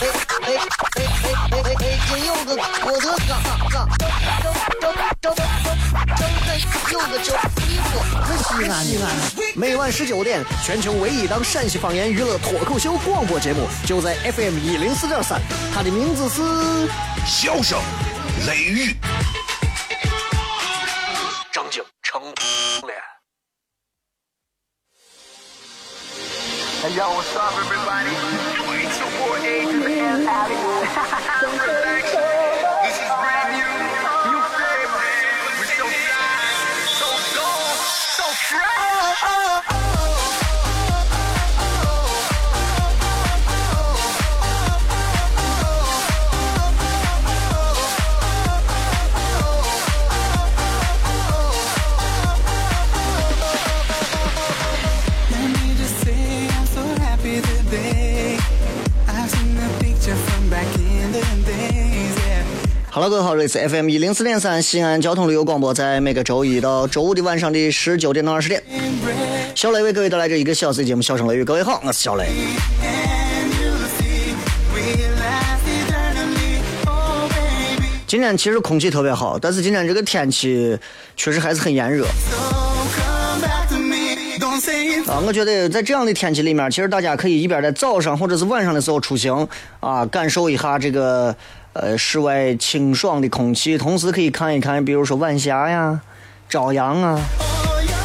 哎哎哎哎哎哎！金柚子，我的，个周衣服，西安西安。每晚十九点，全球唯一档陕西方言娱乐脱口秀广播节目，就在 FM 一零四点三。它的名字是《笑声雷雨》，张景成脸。Yo, what's up, everybody? 哈喽，各位好，这里是 FM 一零四点三西安交通旅游广播，在每个周一到周五的晚上的十九点到二十点，小雷为各位带来这一个小时的节目《笑声雷雨》。各位好，我是小雷。今天其实空气特别好，但是今天这个天气确实还是很炎热。啊，我觉得在这样的天气里面，其实大家可以一边在早上或者是晚上的时候出行，啊，感受一下这个呃室外清爽的空气，同时可以看一看，比如说晚霞呀、朝阳啊。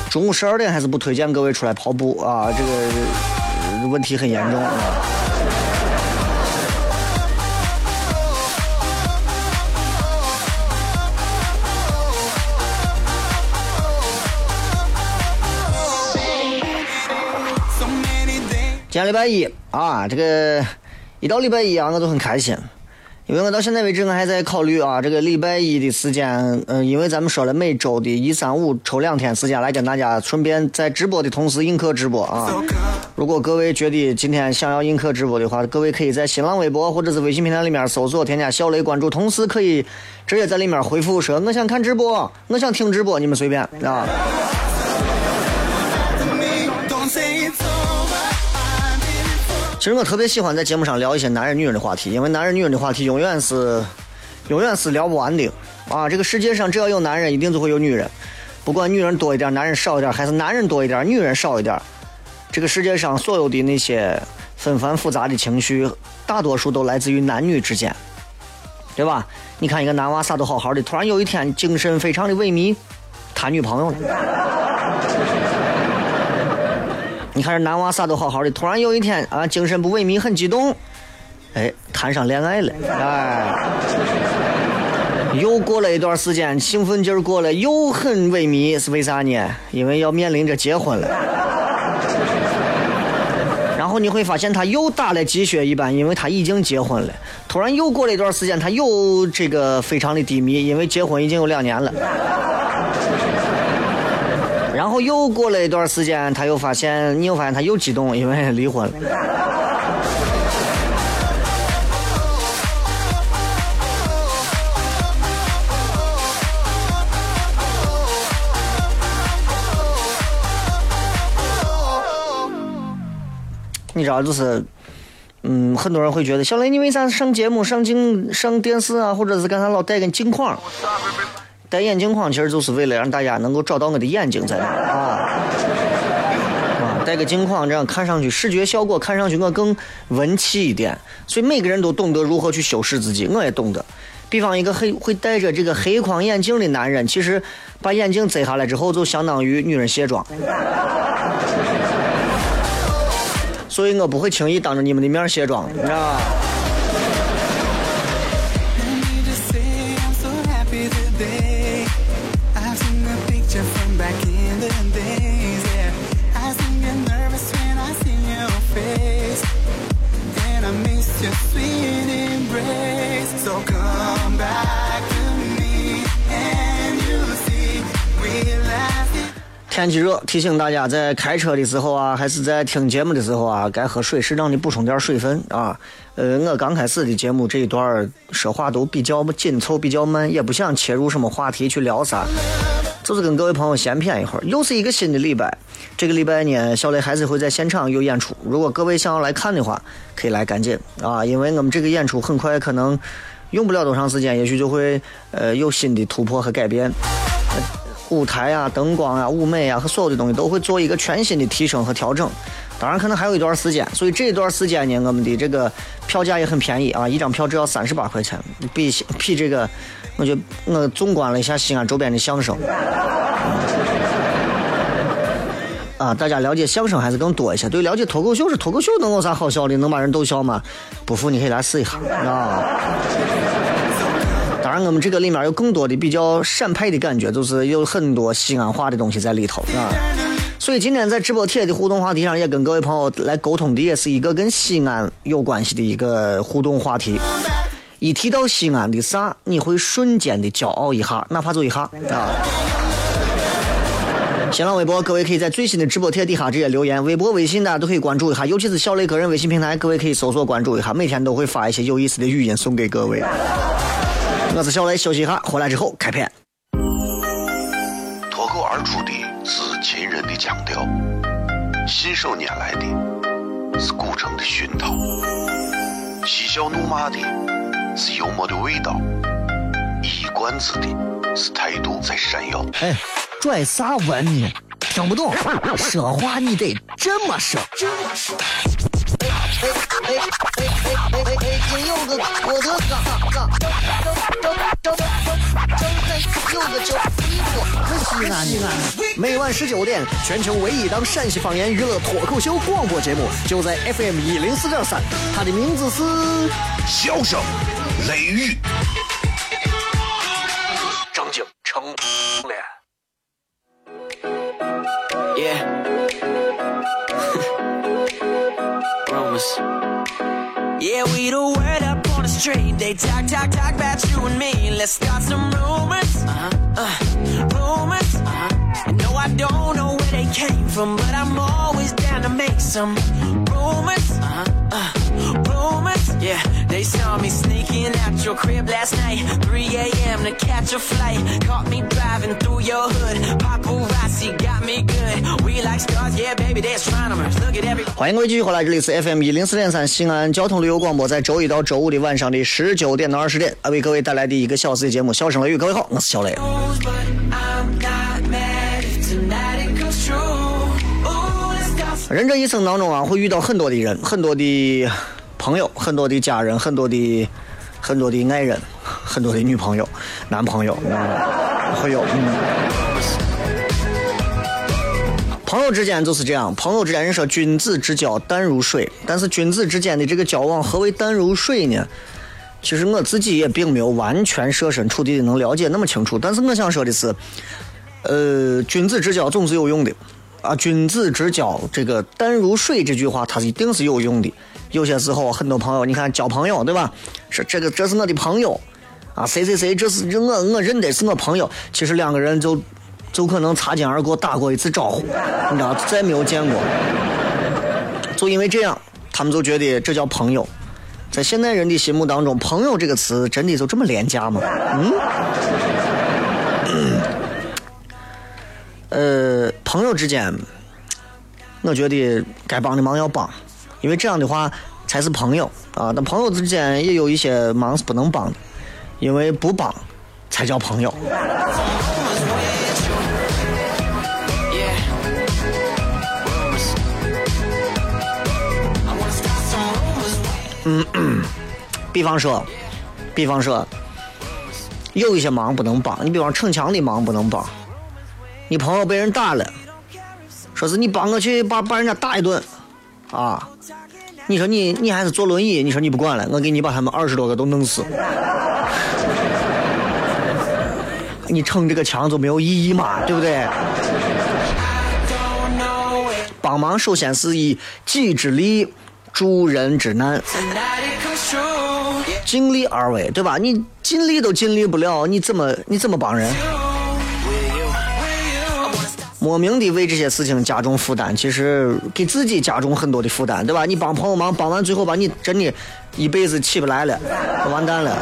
中午十二点还是不推荐各位出来跑步啊，这个问题很严重。啊。今天礼拜一啊，这个一到礼拜一啊，我都很开心，因为我到现在为止我还在考虑啊，这个礼拜一的时间，嗯，因为咱们说了每周的一三五抽两天时间来跟大家顺便在直播的同时映客直播啊。如果各位觉得今天想要映客直播的话，各位可以在新浪微博或者是微信平台里面搜索添加小雷关注，同时可以直接在里面回复说我想看直播，我想听直播，你们随便啊。其实我特别喜欢在节目上聊一些男人、女人的话题，因为男人、女人的话题永远是，永远是聊不完的啊！这个世界上只要有男人，一定就会有女人，不管女人多一点、男人少一点，还是男人多一点、女人少一点，这个世界上所有的那些纷繁复杂的情绪，大多数都来自于男女之间，对吧？你看一个男娃啥都好好的，突然有一天精神非常的萎靡，谈女朋友了。你看这男娃啥都好好的，突然有一天啊，精神不萎靡，很激动，哎，谈上恋爱了，哎，又过了一段时间，兴奋劲儿过了，又很萎靡，是为啥呢？因为要面临着结婚了。然后你会发现他又打了鸡血一般，因为他已经结婚了。突然又过了一段时间，他又这个非常的低迷，因为结婚已经有两年了。又过了一段时间，他又发现，你又发现他又激动，因为离婚了。你知道，就是，嗯，很多人会觉得，小雷，你为啥上节目、上镜、上电视啊，或者是干啥老戴个镜框？戴眼镜框其实就是为了让大家能够找到我的眼睛在哪啊啊！戴个镜框，这样看上去视觉效果看上去我更文气一点。所以每个人都懂得如何去修饰自己，我也懂得。比方一个黑会戴着这个黑框眼镜的男人，其实把眼镜摘下来之后，就相当于女人卸妆。所以我不会轻易当着你们的面卸妆，你知道吧？天气热，提醒大家在开车的时候啊，还是在听节目的时候啊，该喝水，适当的补充点水分啊。呃，我刚开始的节目这一段说话都比较紧凑，比较慢，也不想切入什么话题去聊啥，就是跟各位朋友闲谝一会儿。又是一个新的礼拜，这个礼拜呢，小雷还是会在现场有演出。如果各位想要来看的话，可以来赶紧啊，因为我们这个演出很快可能用不了多长时间，也许就会呃有新的突破和改变。舞台啊、灯光啊、舞美啊和所有的东西都会做一个全新的提升和调整。当然，可能还有一段时间，所以这段时间呢，我们的这个票价也很便宜啊，一张票只要三十八块钱，比比这个，我就我纵观了一下西安周边的相声，啊，大家了解相声还是更多一些。对，了解脱口秀是脱口秀能有啥好笑的？能把人逗笑吗？不服你可以来试一下啊。我们这个里面有更多的比较陕派的感觉，就是有很多西安话的东西在里头啊。所以今天在直播贴的互动话题上，也跟各位朋友来沟通的，也是一个跟西安有关系的一个互动话题。一提到西安的啥，你会瞬间的骄傲一下，哪怕就一下啊。新浪微博，各位可以在最新的直播贴底下直接留言；微博、微信大家都可以关注一下，尤其是小雷个人微信平台，各位可以搜索关注一下，每天都会发一些有意思的语音送给各位。我是小雷，休息一下，回来之后开片。脱口而出的是秦人的腔调，信手拈来的是古城的熏陶，嬉笑怒骂的是幽默的味道，一冠子的是态度在闪耀。哎，拽啥文呢？听不懂，说话你得这么说。哎哎哎哎哎哎哎！今有个我的嘎嘎，张张张张张有个叫西瓜，可西安西安。每晚十九点，全球唯一档陕西方言娱乐脱口秀广播节目，就在 FM 一零四点三，它的名字是笑声雷雨，street. They talk, talk, talk about you and me. Let's start some rumors. Uh-huh. Uh, rumors. Uh-huh. No, I don't know where they came from, but I'm always down to make some rumors. Uh-huh. Uh, rumors. Yeah, they saw me sneaking out your crib last night. 3 a.m. to catch a flight. Caught me driving through your hood. Paparazzi got me good. We like stars, yeah, baby, they're astronomers. Look at every. 欢迎各位继续回来，这里是 FM 一零四点三西安交通旅游广播，在周一到周五的晚上的十九点到二十点，啊，为各位带来的一个小时的节目《笑声雷雨》。各位好，我是小雷。人这一生当中啊，会遇到很多的人，很多的朋友，很多的家人，很多的很多的爱人，很多的女朋友、男朋友，嗯，会有，嗯。朋友之间就是这样，朋友之间人说君子之交淡如水，但是君子之间的这个交往，何为淡如水呢？其实我自己也并没有完全设身处地的能了解那么清楚，但是我想说的是，呃，君子之交总是有用的，啊，君子之交这个淡如水这句话，它一定是有用的。有些时候，很多朋友，你看交朋友，对吧？是这个这是我的朋友，啊，谁谁谁，这是我我认得是我朋友。其实两个人就就可能擦肩而过，打过一次招呼，你知道，再没有见过。就因为这样，他们就觉得这叫朋友。在现代人的心目当中，“朋友”这个词真的就这么廉价吗？嗯。呃，朋友之间，我觉得该帮的忙要帮，因为这样的话才是朋友啊。但朋友之间也有一些忙是不能帮的，因为不帮才叫朋友。嗯比方说，比方说，有一些忙不能帮，你比方逞强的忙不能帮。你朋友被人打了，说是你帮我去把把人家打一顿，啊，你说你你还是坐轮椅，你说你不管了，我给你把他们二十多个都弄死。你逞这个强就没有意义嘛，对不对？帮忙首先是以己之力助人之难，尽力而为，对吧？你尽力都尽力不了，你怎么你怎么帮人？莫名的为这些事情加重负担，其实给自己加重很多的负担，对吧？你帮朋友忙，帮完最后把你真的一辈子起不来了，完蛋了。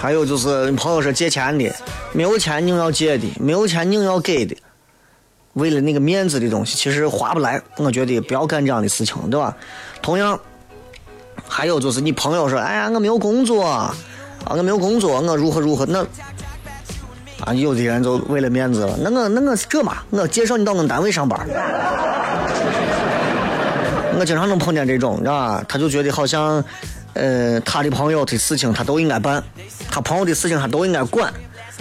还有就是朋友说借钱的，没有钱硬要借的，没有钱硬要给的，为了那个面子的东西，其实划不来。我觉得不要干这样的事情，对吧？同样，还有就是你朋友说，哎呀，我没有工作啊，我没有工作，我如何如何，那啊，有的人就为了面子了，那我那我这嘛，我介绍你到我们单位上班。我经常能碰见这种，你知道吧？他就觉得好像，呃，他的朋友的事情他都应该办，他朋友的事情他都应该管，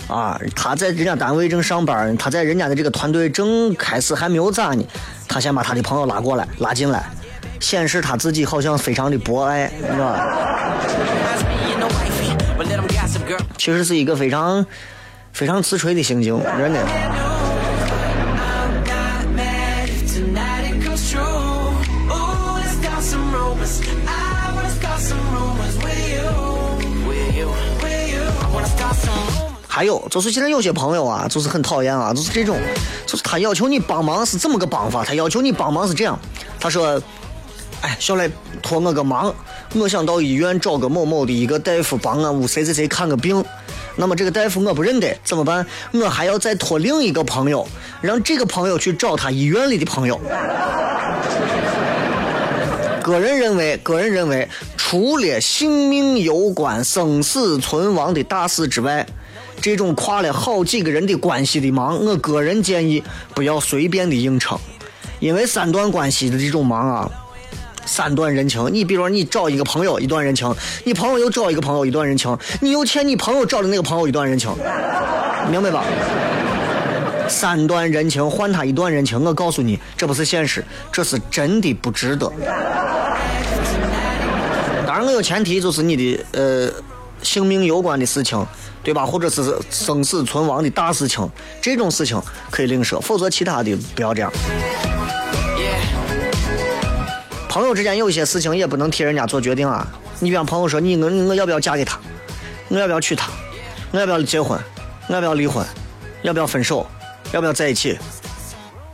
啊，他在人家单位正上班，他在人家的这个团队正开始还没有咋呢，他先把他的朋友拉过来，拉进来，显示他自己好像非常的博爱，你知道吧？Reminds me and the wifey, but let 'em gossip, girl. 其实是一个非常非常自吹的行径，真的。还有就是现在有些朋友啊，就是很讨厌啊，就是这种，就是他要求你帮忙是这么个帮法，他要求你帮忙是这样，他说，哎，小磊托我个忙，我想到医院找个某某的一个大夫帮俺屋谁谁谁看个病，那么这个大夫我不认得，怎么办？我还要再托另一个朋友，让这个朋友去找他医院里的朋友。个人认为，个人认为，除了性命攸关、生死存亡的大事之外，这种跨了好几个人的关系的忙，我个人建议不要随便的硬撑，因为三段关系的这种忙啊，三段人情。你比如说，你找一个朋友一段人情，你朋友又找一个朋友一段人情，你又欠你朋友找的那个朋友一段人情，明白吧？三段人情换他一段人情，我告诉你，这不是现实，这是真的不值得。当然，我有前提，就是你的呃性命攸关的事情，对吧？或者是生死存亡的大事情，这种事情可以另说，否则其他的不要这样。朋友之间有些事情也不能替人家做决定啊。你比方朋友说你我我要不要嫁给他，我要不要娶她，我要不要结婚，我要不要离婚，要不要分手，要不要在一起，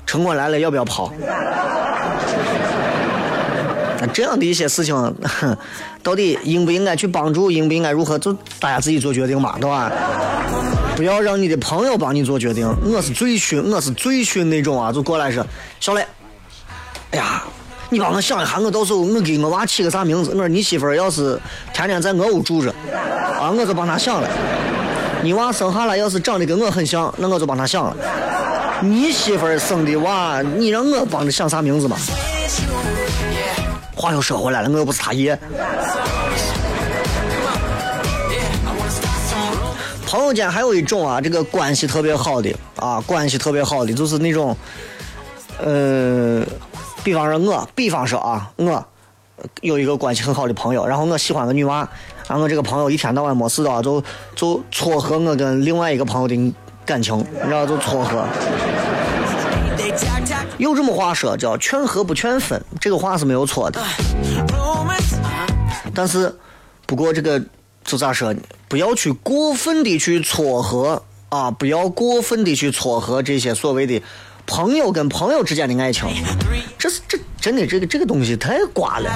城管来了要不要跑？那这样的一些事情，到底应不应该去帮助，应不应该如何，就大家自己做决定嘛，对吧？不要让你的朋友帮你做决定。我是最训，我是最训那种啊，就过来说，小磊，哎呀，你帮我想一下，我到时候我给我娃起个啥名字？我说你媳妇儿要是天天在我屋住着，啊，我就帮她想了。你娃生下来要是长得跟我很像，那我就帮她想了。你媳妇儿生的娃，你让我帮着想啥名字嘛？话又说回来了，我又不是他爷。朋友间还有一种啊，这个关系特别好的啊，关系特别好的就是那种，呃，比方说我，比方说啊，我有一个关系很好的朋友，然后我喜欢个女娃，然后我这个朋友一天到晚没事的，就就撮合我跟另外一个朋友的感情，你知道就撮合。有这么话说，叫劝和不劝分，这个话是没有错的。但是，不过这个就咋说呢？不要去过分的去撮合啊，不要过分的去撮合这些所谓的朋友跟朋友之间的爱情。这是这真的这个这个东西太瓜了。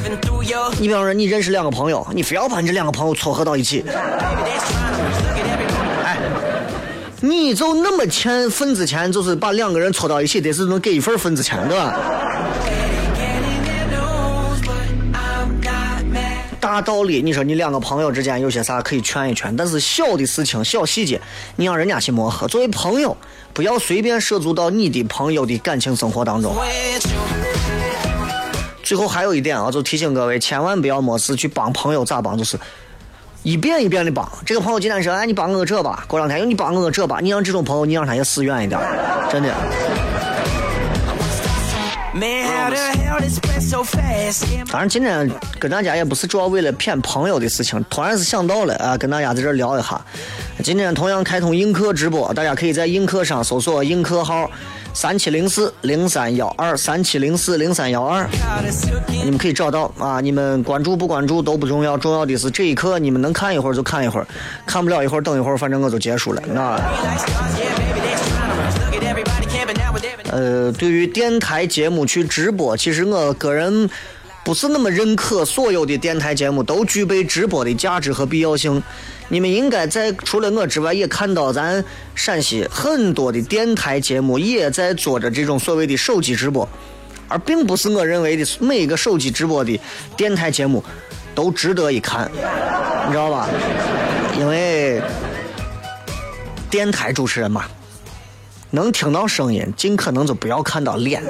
你比方说，你认识两个朋友，你非要把你这两个朋友撮合到一起.哎，你就那么欠份子钱，就是把两个人撮到一起，得是能给一份份子钱，对吧？大道理，你说你两个朋友之间有些啥可以劝一劝，但是小的事情、小细节，你让人家去磨合。作为朋友，不要随便涉足到你的朋友的感情生活当中。最后还有一点啊，就提醒各位，千万不要没事去帮朋友咋帮，就是一遍一遍的帮。这个朋友今天说，哎，你帮我个这吧，过两天又你帮我个这吧，你让这种朋友，你让他也死远一点，真的。当然，今天跟大家也不是主要为了骗朋友的事情，突然是想到了啊，跟大家在这聊一下。今天同样开通映客直播，大家可以在映客上搜索映客号三七零四零三幺二三七零四零三幺二，你们可以找到啊。你们关注不关注都不重要，重要的是这一刻你们能看一会儿就看一会儿，看不了一会儿等一会儿，反正我就结束了。那。呃，对于电台节目去直播，其实我个人不是那么认可所有的电台节目都具备直播的价值和必要性。你们应该在除了我之外，也看到咱陕西很多的电台节目也在做着这种所谓的手机直播，而并不是我认为的每一个手机直播的电台节目都值得一看，你知道吧？因为电台主持人嘛。能听到声音，尽可能就不要看到脸。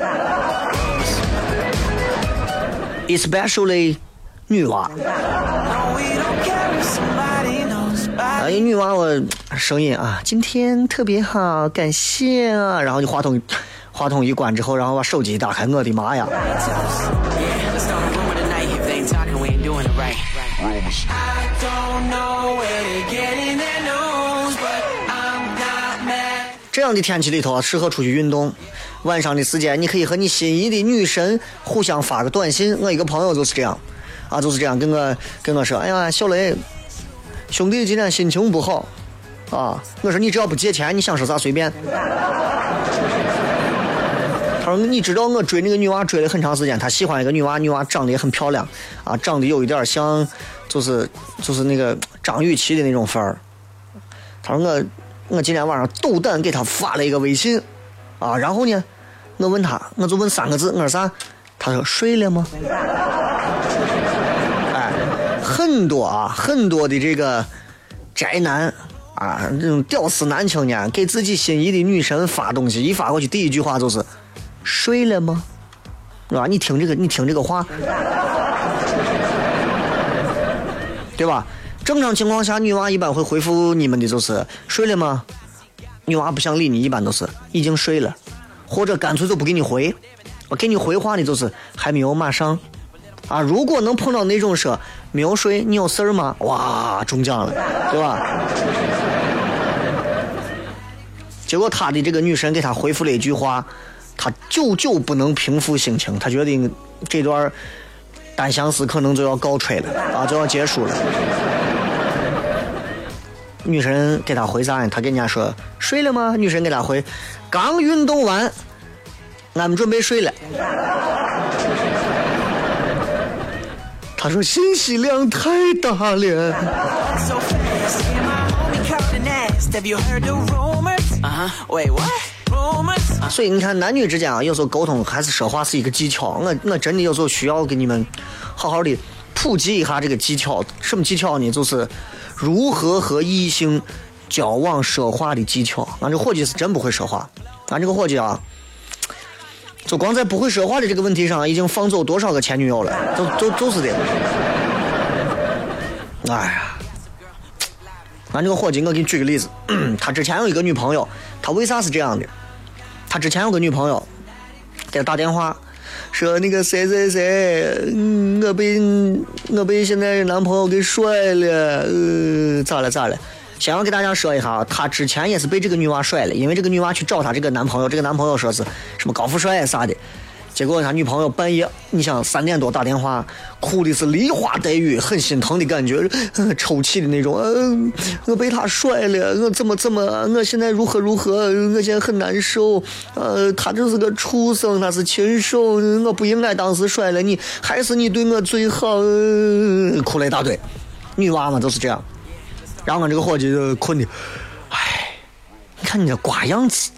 Especially 女娃，哎，女娃我声音啊，今天特别好，感谢啊。然后你话筒话筒一关之后，然后把手机打开，我的妈呀！I 这样的天气里头，适合出去运动。晚上的时间，你可以和你心仪的女神互相发个短信。我一个朋友就是这样，啊，就是这样跟我跟我说，哎呀，小雷，兄弟今天心情不好，啊，我说你只要不借钱，你想说啥随便。他说你知道我追那个女娃追了很长时间，他喜欢一个女娃，女娃长得也很漂亮，啊，长得有一点像，就是就是那个张雨绮的那种范儿。他说我我今天晚上斗胆给他发了一个微信，啊，然后呢，我问他，我就问三个字，我说啥？他说睡了吗？哎，很多啊，很多的这个宅男啊，这种屌丝男青年给自己心仪的女神发东西，一发过去第一句话就是睡了吗？是吧？你听这个，你听这个话，对吧？正常情况下，女娃一般会回复你们的就是睡了吗？女娃不想理你，一般都是已经睡了，或者干脆就不给你回。我给你回话的就是还没有马上。啊，如果能碰到那种说没有睡，你有事儿吗？哇，中奖了，对吧？结果他的这个女神给他回复了一句话，他久久不能平复心情，他觉得这段单相思可能就要告吹了啊，就要结束了。女神给他回啥呢？他跟人家说睡了吗？女神给他回，刚运动完，俺们准备睡了。他说信息量太大了。So fast, yeah, my homie caught an ass. Have you heard the rumors? Uh huh. Wait, what? Rumors? 所以你看，男女之间啊，有时候沟通还是说话是一个技巧。我我真的有时候需要给你们好好的普及一下这个技巧。什么技巧呢？就是如何和异性交往说话的技巧。俺这伙计是真不会说话。俺这个伙计啊，就光在不会说话的这个问题上，已经放走多少个前女友了？就就就是的。哎呀，俺这个伙计，我给你举个例子，他之前有一个女朋友，他为啥是这样的？他之前有个女朋友，给他打电话，说那个谁谁谁，嗯，我被我被现在男朋友给甩了，呃，咋了咋了？先要给大家说一下啊，他之前也是被这个女娃甩了，因为这个女娃去找她这个男朋友，这个男朋友说是什么高富帅啥的，结果他女朋友半夜，你想三点多打电话，哭的是梨花带雨，很心疼的感觉，抽泣的那种。嗯、我被他甩了，我怎么怎么，我现在如何如何，我现在很难受。呃，他就是个畜生，他是禽兽，我不应该当时甩了你，还是你对我最好。哭了一大堆，女娃嘛都是这样。然后俺这个伙计就困的，唉，你看你这瓜样子，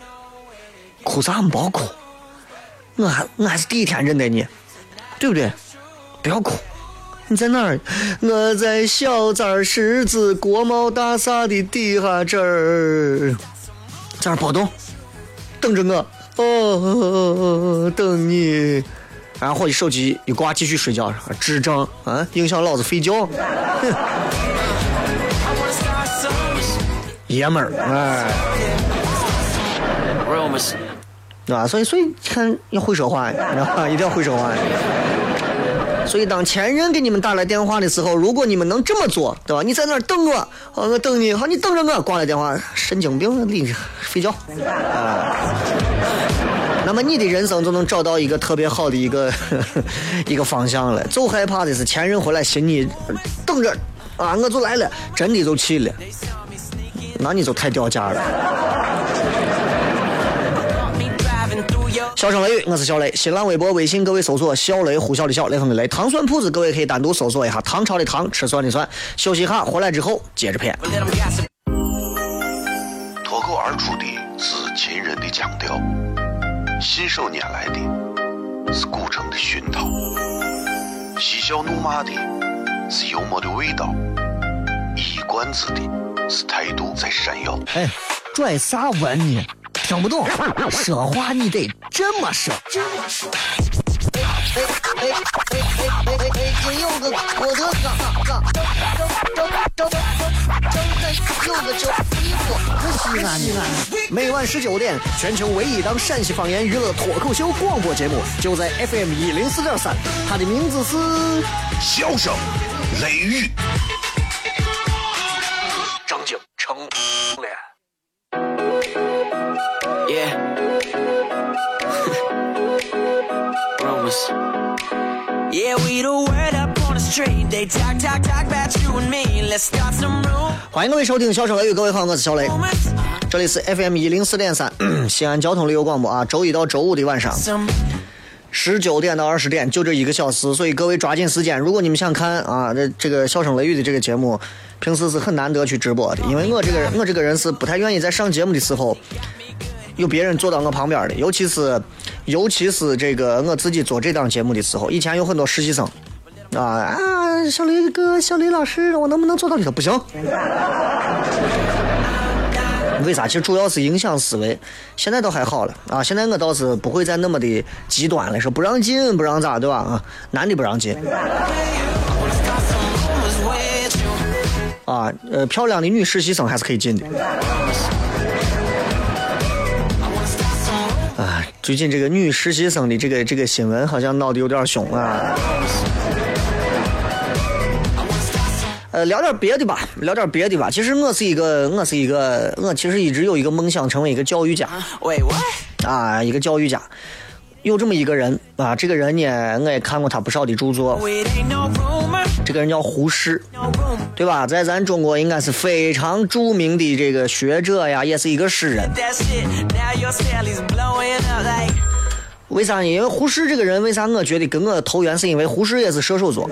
哭啥么别哭。我还我还是第一天认得你，对不对？不要哭，你在哪儿？我在小寨十字国贸大厦的地下这儿，在那儿别动，等着我。哦，等你。然后伙计手机一挂，继续睡觉，智障啊，影响老子睡觉。爷们儿，哎，对吧？所以，所以看要会说话，你知道吧？一定要会说话。所以，当前任给你们打来电话的时候，如果你们能这么做，对吧？你在那儿等我，我等你，好，你等着我，挂了电话，神经病，你睡觉啊。那么你的人生就能找到一个特别好的一个 一个方向了。就害怕的是前任回来寻你，等着啊，我就来了，真的就去了，那你就太掉价了。笑声雷雨，我是小雷。新浪微博、微信，各位搜索“小雷”，呼啸的笑，雷锋的雷。糖蒜铺子，各位可以单独搜索一下“唐朝的唐，吃蒜的蒜”。休息一下，回来之后接着片。脱口而出的是秦人的腔调，信手拈来的是古城的熏陶，嬉笑怒骂的是幽默的味道，一冠子的是态度在闪耀。哎，拽啥文呢？听不懂，说话你得这么说。哎哎哎哎哎哎哎！今有个我的嘎嘎，张张张张张有个叫衣服，西安的，每晚十九点，全球唯一档陕西方言娱乐脱口秀广播节目，就在 FM 一零四点三，它的名字是。笑声，雷雨，张景成脸。Rumors. Yeah, we the word up on the street. They talk, talk, talk about you and me. Let's start some 欢迎各位收听《笑声雷雨》，各位好，我是小雷，这里是 FM 一零四点三西安交通旅游广播啊，周一到周五的晚上 Some 十九点到二十点，就这一个小时，所以各位抓紧时间。如果你们想看啊，这这个《笑声雷雨》的这个节目，平时是很难得去直播的，因为我这个人，我这个人是不太愿意在上节目的时候有别人坐到我旁边的，尤其是尤其是这个我自己做这档节目的时候，以前有很多实习生啊啊，小雷哥、小雷老师，我能不能坐到里头？不行。为啥？其实主要是影响思维。现在倒还好了啊，现在我倒是不会再那么的极端了，说不让进，不让咋，对吧？啊，男的不让进啊，呃，漂亮的女实习生还是可以进的。最近这个女实习生的这个这个新闻好像闹得有点凶啊。呃，聊点别的吧，聊点别的吧。其实我是一个，我是一个，我其实一直有一个梦想，成为一个教育家。啊，一个教育家，有这么一个人啊，这个人呢，我也看过他不少的著作这个人叫胡适，对吧？在咱中国应该是非常著名的这个学者呀，也是一个诗人。为啥呢？因为胡适这个人，为啥我觉得跟我投缘，是因为胡适也是射手座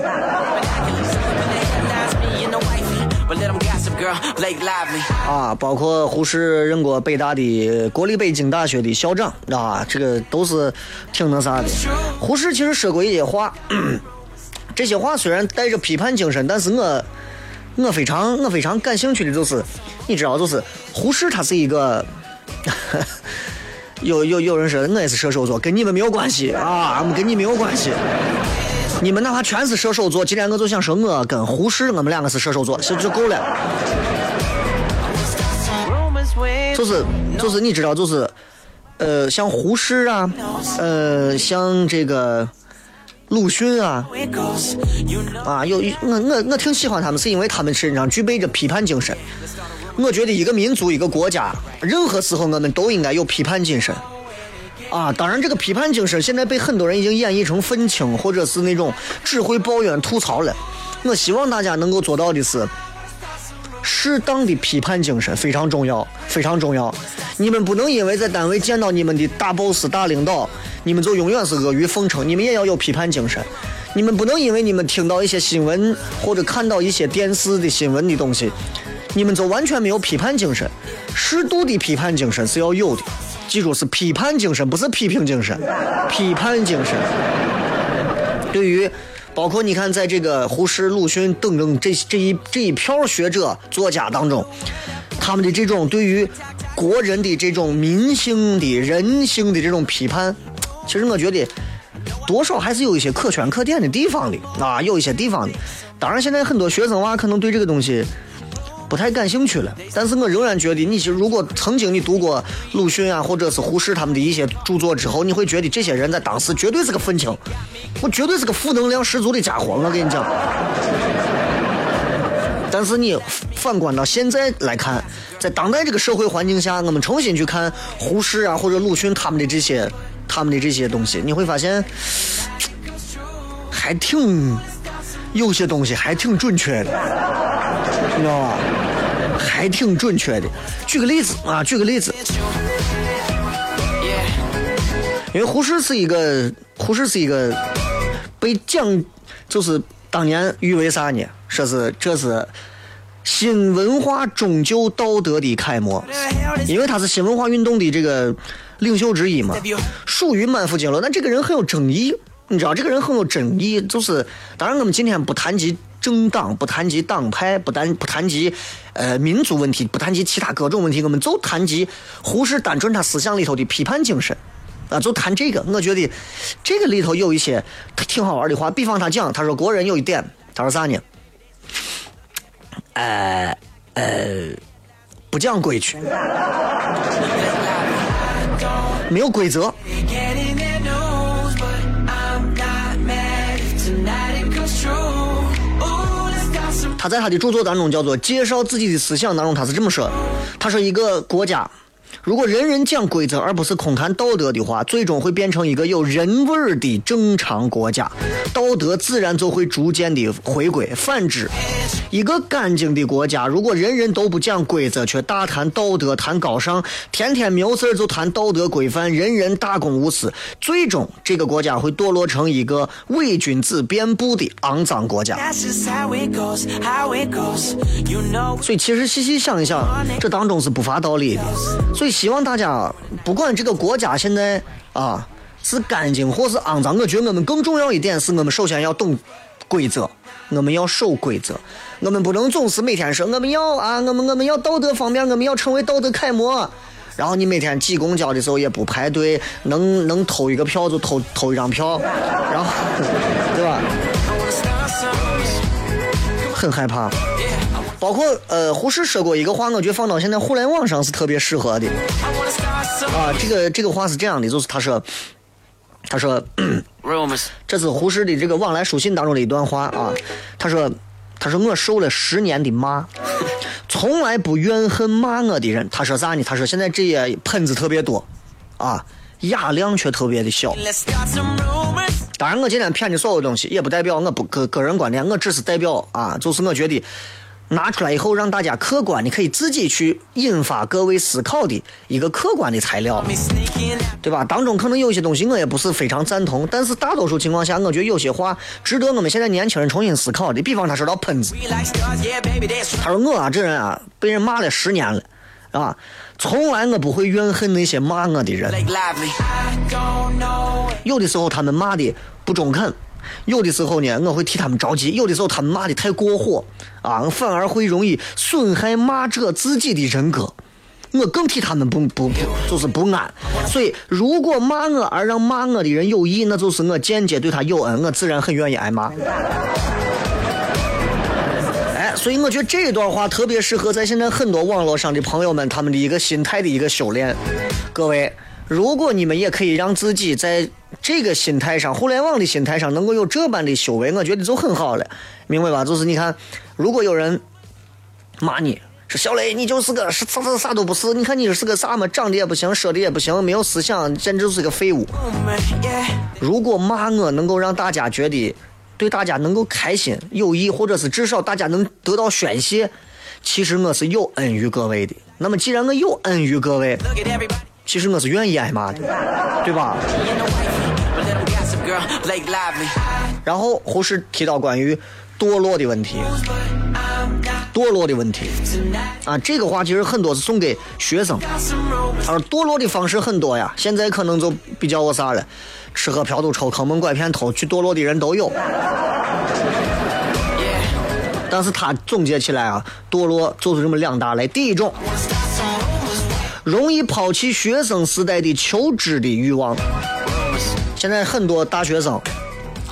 啊，包括胡适任过北大的国立北京大学的校长啊，这个都是挺那啥的。胡适其实说过一些话，这些话虽然带着批判精神，但是我我非常我非常感兴趣的就是，你知道，就是胡适他是一个。有有有人说我也是射手座，跟你们没有关系啊，跟你没有关系。你们哪怕全是射手座，今天我就想说，我跟胡适我们两个是射手座，就就够了。就是就是你知道，就是呃，像胡适啊，呃，像这个鲁迅啊.啊，有我我我挺喜欢他们，是因为他们身上具备着批判精神。我觉得一个民族一个国家，任何时候我们都应该有批判精神。啊，当然，这个批判精神现在被很多人已经演绎成愤青，或者是那种只会抱怨吐槽了。我希望大家能够做到的是，适当的批判精神非常重要，非常重要。你们不能因为在单位见到你们的大 boss、大领导，你们就永远是阿谀奉承，你们也要有批判精神。你们不能因为你们听到一些新闻或者看到一些电视的新闻的东西，你们就完全没有批判精神。适度的批判精神是要有的，记住是批判精神，不是批评精神，批判精神。对于包括你看，在这个胡适、鲁迅等等这这一这一票学者作家当中，他们的这种对于国人的这种民性的人性的这种批判，其实我觉得多少还是有一些可圈可点的地方的啊，有一些地方的。当然，现在很多学生娃可能对这个东西不太感兴趣了。但是我仍然觉得，你如果曾经你读过鲁迅啊，或者是胡适他们的一些著作之后，你会觉得这些人在当时绝对是个愤青，我绝对是个负能量十足的家伙。我跟你讲。但是你反观到现在来看，在当代这个社会环境下，我们重新去看胡适啊或者鲁迅他们的这些他们的这些东西，你会发现还挺有些东西还挺准确的，你知道吧？还挺准确的。举个例子啊，举个例子，因为胡适是一个胡适是一个被讲就是当年誉为啥呢？说是这是新文化终究道德的楷模，因为他是新文化运动的这个领袖之一嘛，属于满腹经纶。但这个人很有争议，你知道，这个人很有争议。就是当然，我们今天不谈及政党，不谈及党派，不谈不谈及呃民族问题，不谈及其他各种问题，我们就谈及胡适单纯他思想里头的批判精神啊，就谈这个。我觉得这个里头有一些挺好玩的话，比方他讲，他说国人有一点，他说啥呢？呃呃，不讲规矩，没有规则。在他的著作当中叫做介绍自己的思想当中，他是这么说：他说一个国家。如果人人讲规则而不是空谈道德的话，最终会变成一个有人味儿的正常国家，道德自然就会逐渐的回归。反之，一个干净的国家，如果人人都不讲规则，却大谈道德、谈高尚，天天没有事就谈道德规范，人人大公无私，最终这个国家会堕落成一个伪君子遍布的肮脏国家。所以，其实细细想一想，这当中是不乏道理的。所以。希望大家不管这个国家现在啊是干净或是肮脏，我觉得我们更重要一点是我们首先要懂规则，我们要守规则，我们不能总是每天说我们要啊，我们我们要道德方面，我们要成为道德楷模。然后你每天挤公交的时候也不排队，能能偷一个票就偷偷一张票，然后对吧？很害怕。包括呃，胡适说过一个话，我觉得放到现在互联网上是特别适合的。啊，这个这个话是这样的，就是他说，他说，这是胡适的这个往来书信当中的一段话啊。他说，他说我受了十年的骂，从来不怨恨骂我的人。他说啥呢？他说现在这些喷子特别多，啊，雅量却特别的小。当然，我今天骗的所有东西，也不代表我不个个人观点，我只是代表啊，就是我觉得。拿出来以后，让大家客观的可以自己去引发各位思考的一个客观的材料，对吧？当中可能有些东西我也不是非常赞同，但是大多数情况下，我觉得有些话值得我们现在年轻人重新思考的。比方他说到喷子，他说我啊这人啊被人骂了十年了，啊，从来我不会怨恨那些骂我的人，有的时候他们骂的不中肯。有的时候呢，我会替他们着急；有的时候他们骂的太过火，啊，反而会容易损害骂者自己的人格，我更替他们不不不，就是不安。所以，如果骂我而让骂我的人有意，那就是我间接对他有恩，我自然很愿意挨骂。哎，所以我觉得这段话特别适合在现在很多网络上的朋友们他们的一个心态的一个修炼。各位。如果你们也可以让自己在这个心态上，互联网的心态上能够有这般的修为，我觉得就很好了，明白吧？就是你看，如果有人骂你说小雷，你就是个啥啥啥都不是，你看你是个啥嘛？长得也不行，说的也不行，没有思想，简直就是个废物。如果骂我能够让大家觉得对大家能够开心有益，或者是至少大家能得到宣泄，其实我是有恩于各位的。那么既然我有恩于各位。其实我是愿意挨骂的，对吧？然后胡适提到关于堕落的问题，堕落的问题啊，这个话其实很多是送给学生。他说堕落的方式很多呀，现在可能就比较我啥了，吃喝嫖赌抽坑蒙拐骗偷去堕落的人都有。但是他总结起来啊，堕落就是这么两大类，第一种。容易抛弃学生时代的求知的欲望。现在很多大学生，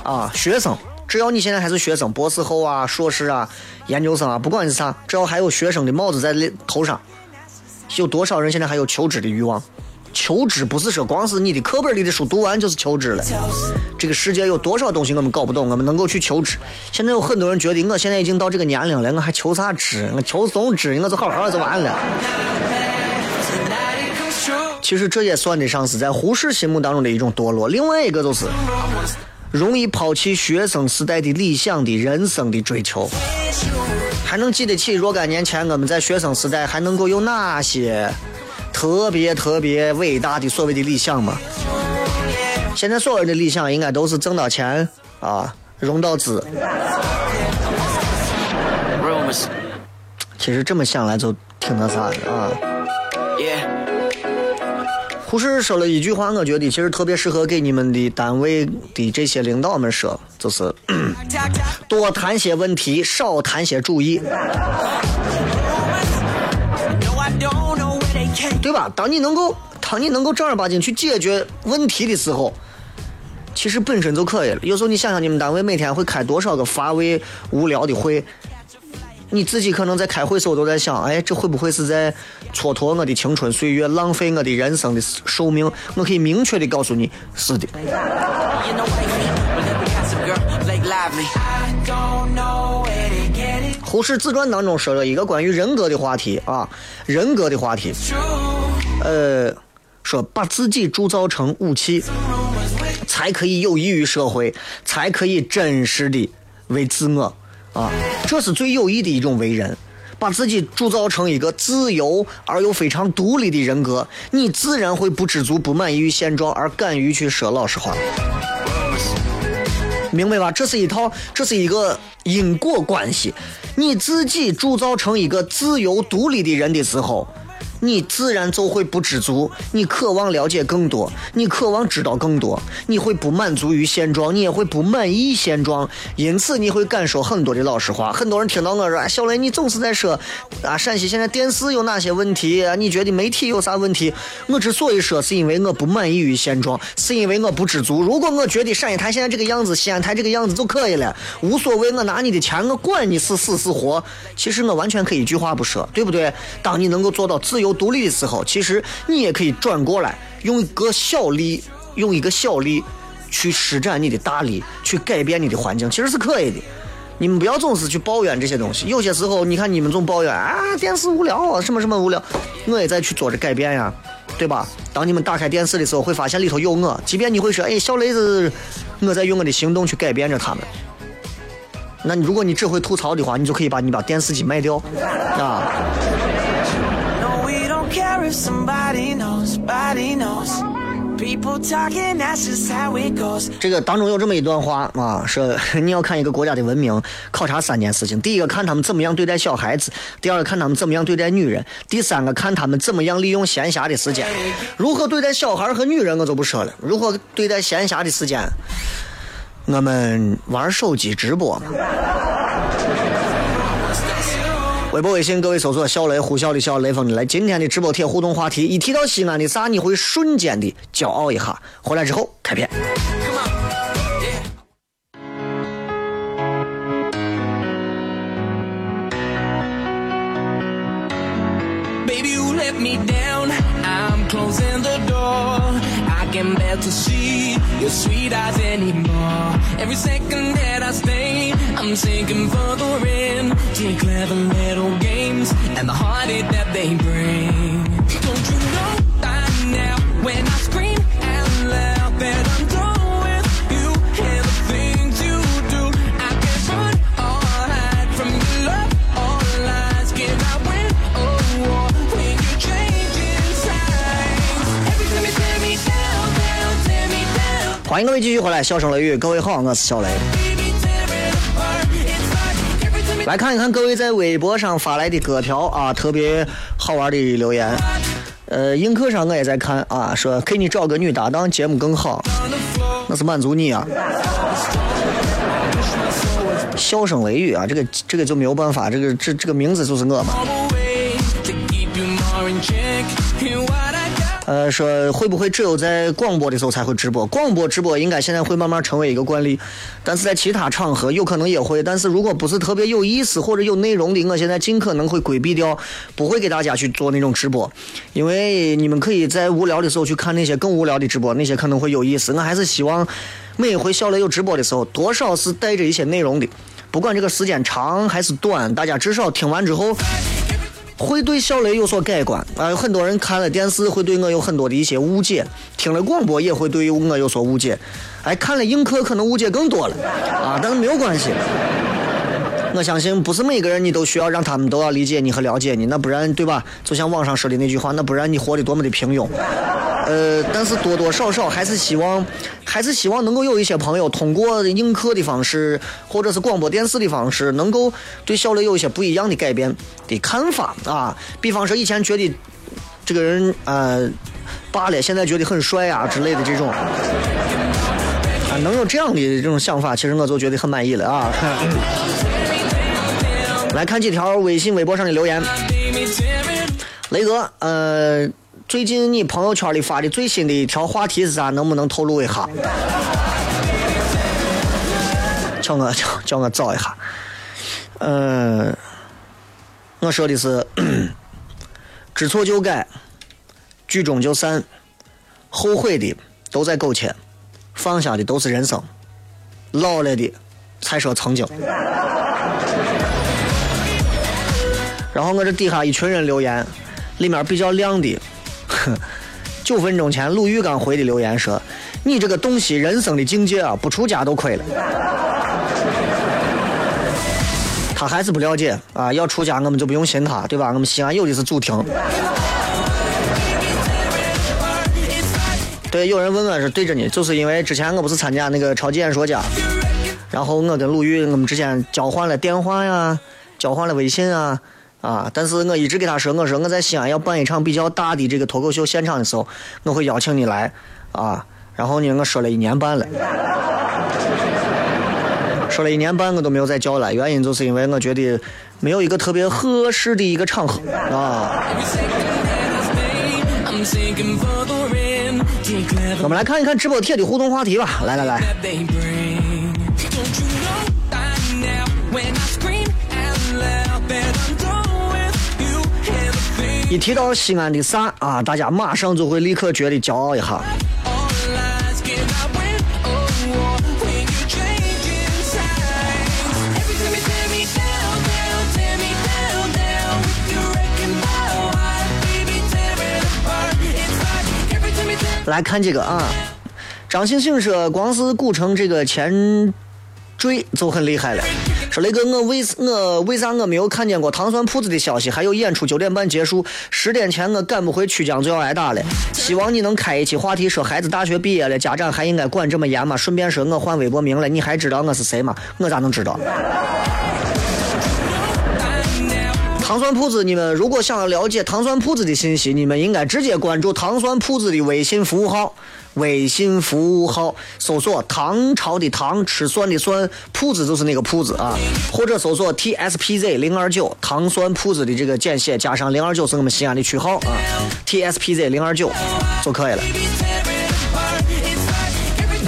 啊，学生只要你现在还是学生，博士后啊、硕士啊、研究生啊，不管是啥，只要还有学生的帽子在头上，有多少人现在还有求知的欲望？求知不是说光是你的课本里的书读完就是求知了。这个世界有多少东西我们搞不懂，我们能够去求知。现在有很多人觉得我现在已经到这个年龄了，我还求啥知？我求怂知，我就好好就完了。其实这也算得上是在胡适心目当中的一种堕落。另外一个就是容易抛弃学生时代的理想的人生的追求。还能记得起若干年前我们在学生时代还能够有哪些特别特别伟大的所谓的理想吗？现在所有人的理想应该都是挣到钱啊，融到资。其实这么想来就挺那啥的啊。胡适说了一句话，我觉得其实特别适合给你们的单位的这些领导们说，就是 多谈些问题，少谈些主意，对吧？当你能够，当你能够正儿八经去解决问题的时候，其实本身就可以了。有时候你想想，你们单位每天会开多少个乏味、无聊的会？你自己可能在开会时候都在想，哎，这会不会是在蹉跎我的青春岁月，浪费我的人生的寿命？我可以明确的告诉你，是的。胡适自传当中说了一个关于人格的话题啊，人格的话题，呃，说把自己铸造成武器，才可以有益于社会，才可以真实的为自我啊，这是最有益的一种为人。把自己铸造成一个自由而又非常独立的人格，你自然会不知足、不满意于现状，而敢于去说老实话。明白吧？这是一套，这是一个因果关系。你自己铸造成一个自由独立的人的时候，你自然就会不知足，你渴望了解更多，你渴望知道更多，你会不满足于现状，你也会不满意现状，因此你会感受很多的老实话。很多人听到我说，哎，小雷，你总是在说啊，陕西现在电视有哪些问题？你觉得媒体有啥问题？我之所以说，是因为我不满意于现状，是因为我不知足。如果我觉得陕西台现在这个样子，西安台这个样子就可以了，无所谓，我拿你的钱，我管你是死是活。其实我完全可以一句话不说，对不对？当你能够做到自由独立的时候，其实你也可以转过来，用一个小力，用一个小力去施展你的大力，去改变你的环境，其实是可以的。你们不要总是去抱怨这些东西，有些时候你看你们总抱怨啊电视无聊啊，什么什么无聊，我也在去做着改变呀，对吧？当你们打开电视的时候，会发现里头有我，即便你会说，哎，小雷子，我在用我的行动去改变着他们。那你如果你只会吐槽的话，你就可以把你把电视机卖掉啊。If somebody knows, somebody knows. People talking, that's just how it goes. 这个当中有这么一段话啊，说你要看一个国家的文明，考察三件事情：第一个看他们怎么样对待小孩子；第二个看他们怎么样对待女人；第三个看他们怎么样利用闲暇的时间。如何对待小孩和女人我就不说了，如何对待闲暇的时间，我们玩手机直播嘛。微博、微信，各位搜索“小雷”呼啸的小雷锋的来。今天的直播贴互动话题，一提到西安的啥，你会瞬间的骄傲一下。回来之后开片。Baby, you let me down. I'm closing the door. I can bear to see your sweet eyes anymore. Every second that I stay, I'm sinking further in to clever little games and the heartache that they bring. Don't you know by now when I 欢迎各位继续回来，笑声雷雨，各位好，我是小雷。来看一看各位在微博上发来的各条啊，特别好玩的留言。呃，映客上我也在看啊，说给你找个女搭档，节目更好，那是满足你啊。笑声雷雨啊，这个这个就没有办法，这个这这个名字就是我嘛。呃，说会不会只有在广播的时候才会直播？广播直播应该现在会慢慢成为一个惯例，但是在其他场合有可能也会。但是如果不是特别有意思或者有内容的，我现在尽可能会规避掉，不会给大家去做那种直播，因为你们可以在无聊的时候去看那些更无聊的直播，那些可能会有意思。我还是希望每一回小雷有直播的时候，多少是带着一些内容的，不管这个时间长还是短，大家至少听完之后。会对小雷有所改观啊！有很多人看了电视会对我有很多的一些误解，听了广播也会对我有所误解，哎，看了映客可能误解更多了啊！但是没有关系，我相信不是每个人你都需要让他们都要理解你和了解你，那不然对吧？就像网上说的那句话，那不然你活得多么的平庸。呃，但是多多少少还是希望，还是希望能够有一些朋友通过映客的方式，或者是广播电视的方式，能够对小雷有一些不一样的改变的看法啊。比方说以前觉得这个人呃罢了，现在觉得很帅啊之类的这种，啊，能有这样的这种想法，其实我就觉得很满意了啊。来看几条微信、微博上的留言，雷哥，呃。最近你朋友圈里发的最新的一条话题是啥？能不能透露一下？叫我 叫叫我找一下。嗯，我说的是 知错就改，剧终就散，后悔的都在苟且，放下的都是人生，老了的才说曾经。然后我这底下一群人留言，里面比较亮的。九分钟前，鲁豫刚回的留言说：“你这个东西，人生的境界啊，不出家都亏了。”他还是不了解啊！要出家，我们就不用信他，对吧？我们西安有的是祖庭。对，有人问我是对着你，就是因为之前我不是参加那个超级演说家，然后我跟鲁豫，我们之间交换了电话呀，交换了微信啊。啊！但是我一直给他说，我说我在西安要办一场比较大的这个脱口秀现场的时候，我会邀请你来啊。然后呢，我说了一年半了，说了一年半我都没有再叫来，原因就是因为我觉得没有一个特别合适的一个场合啊。我们来看一看直播贴的互动话题吧，来来来。一提到西安的啥啊，大家马上就会立刻觉得骄傲一下。来看这个啊，张星星说，光是古城这个前缀就很厉害了。说雷哥，我为我为啥我没有看见过糖蒜铺子的消息？还有演出九点半结束，十点前我赶不回曲江就要挨打了。希望你能开一期话题，说孩子大学毕业了，家长还应该管这么严吗？顺便说我换微博名了，你还知道我是谁吗？我咋能知道？糖蒜铺子，你们如果想要了解糖蒜铺子的信息，你们应该直接关注糖蒜铺子的微信服务号。微信服务号搜索“唐朝的唐吃蒜的蒜铺子”就是那个铺子啊，或者搜索 “tspz 零二九”糖蒜铺子的这个简写加上零二九是我们西安的区号啊，“tspz 零二九”就可以了。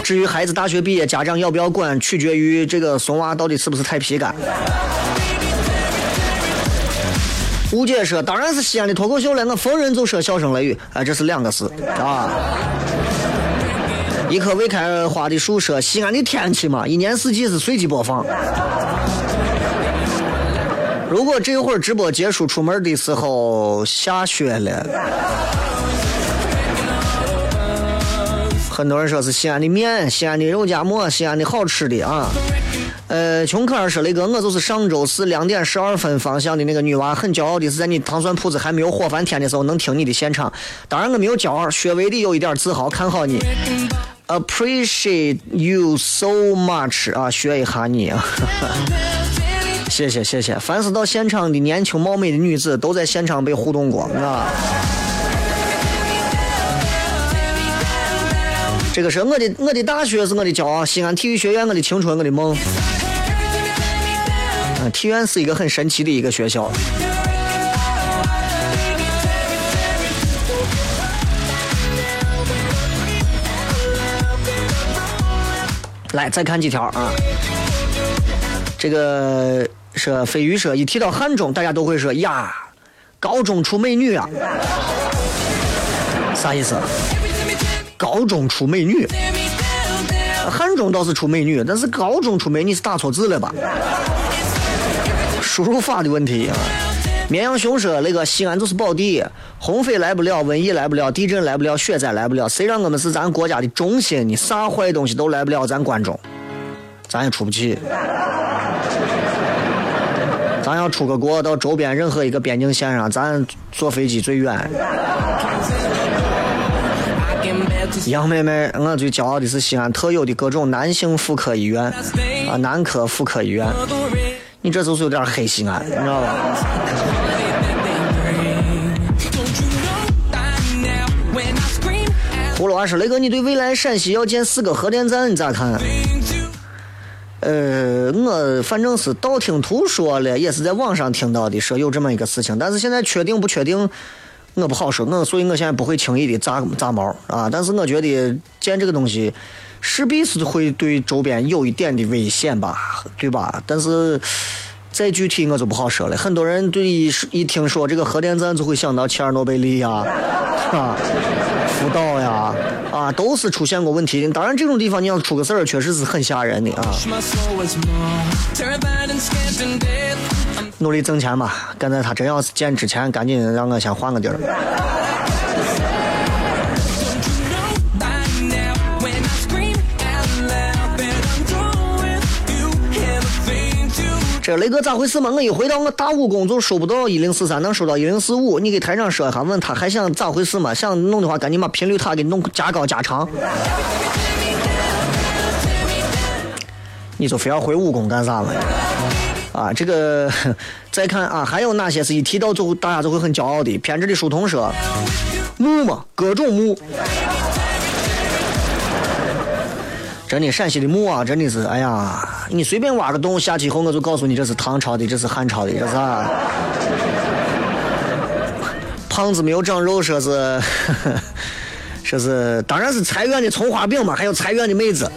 至于孩子大学毕业，家长要不要管，取决于这个怂娃到底是不是太皮干。吴姐说：“当然是西安的脱口秀了，我逢人就说笑声雷雨，哎，这是两个事啊。”一棵未开花的树说：“西安的天气嘛，一年四季是随机播放。如果这会儿直播结束，出门的时候下雪了，很多人说是西安的面、西安的肉夹馍、西安的好吃的啊。呃，穷可儿说雷哥，我就是上周四两点十二分方向的那个女娃，很骄傲的是在你糖蒜铺子还没有火翻天的时候能听你的现场。当然我没有骄傲，稍微的有一点自豪，看好你。” Appreciate you so much 啊，学一下你啊，谢谢谢谢。凡是到现场的年轻貌美的女子，都在现场被互动过啊。这个是我的我的大学是我的骄傲，西安体育学院我的青春我的梦。嗯，体院是一个很神奇的一个学校。来，再看几条啊。这个说飞鱼说，一提到汉中，大家都会说呀，高中出美女啊，啥意思？高中出美女，汉中倒是出美女，但是高中出美女是打错字了吧？输入法的问题啊。绵羊熊说：“那个西安就是宝地，洪水来不了，瘟疫来不了，地震来不了，雪灾来不了，谁让我们是咱国家的中心呢？啥坏东西都来不了咱关中，咱也出不去。咱要出个国到周边任何一个边境线上，咱坐飞机最远。”杨妹妹，我最骄傲的是西安特有的各种男性妇科医院啊，男科妇科医院。你这就是有点黑西安，你知道吧？葫芦娃说：“雷哥，你对未来陕西要建四个核电站，你咋看？”呃，我反正是道听途说了，也是在网上听到的，说有这么一个事情，但是现在确定不确定，我不好说。我所以我现在不会轻易的炸炸毛啊。但是我觉得建这个东西，势必是会对周边有一点的危险吧，对吧？但是再具体我就不好说了。很多人对一一听说这个核电站就会想到切尔诺贝利呀，啊，不到呀，啊，都是出现过问题的。当然，这种地方你要出个事儿，确实是很吓人的啊。努力挣钱吧，赶在他真要是见之前，赶紧让我先换个地儿。这雷哥咋回事嘛？我一回到我大武工就收不到一零四三，能收到一零四五。你给台长说一下，问他还想咋回事嘛？想弄的话，赶紧把频率塔给弄加高加长。你就非要回武功干啥嘛？啊，这个再看啊，还有哪些是一提到就大家就会很骄傲的？偏执的书童说，墓嘛，各种墓。真的，陕西的墓啊，真的是，哎呀，你随便挖个洞下去以后，我就告诉你这是唐朝的，这是汉朝的，这是啊？胖子没有长肉，说是，说是，当然是财院的葱花饼嘛，还有财院的妹子。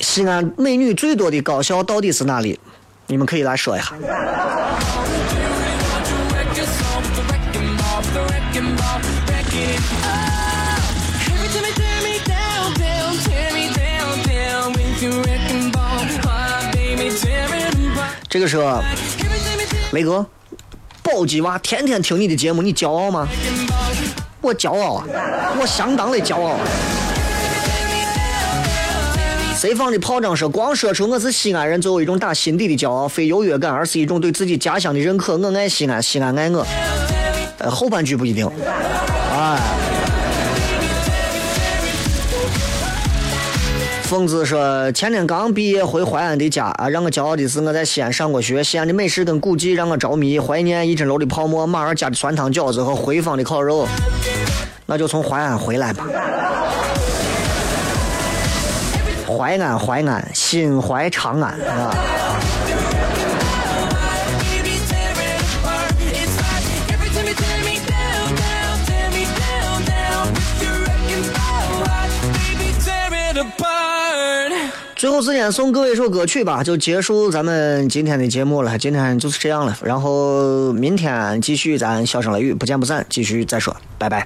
西安美女最多的高校到底是哪里？你们可以来说一下。这个时候，雷哥，宝鸡娃天天听你的节目，你骄傲吗？我骄傲啊，我相当的骄傲。啊谁放的炮仗说光说出我是西安人就有一种打心底的骄傲，非优越感，而是一种对自己家乡的认可。我爱西安，西安爱我。呃，后半句不一定。疯子说：“前天刚毕业回淮安的家啊，让我骄傲的是我在西安上过学，西安的美食跟古迹让我着迷，怀念一整楼的泡馍、马儿家的酸汤饺子和回坊的烤肉。那就从淮安回来吧。淮安，淮安，心怀长安啊。”最后时间送各位一首歌曲吧，就结束咱们今天的节目了。今天就是这样了，然后明天继续咱笑声雷雨，不见不散，继续再说，拜拜。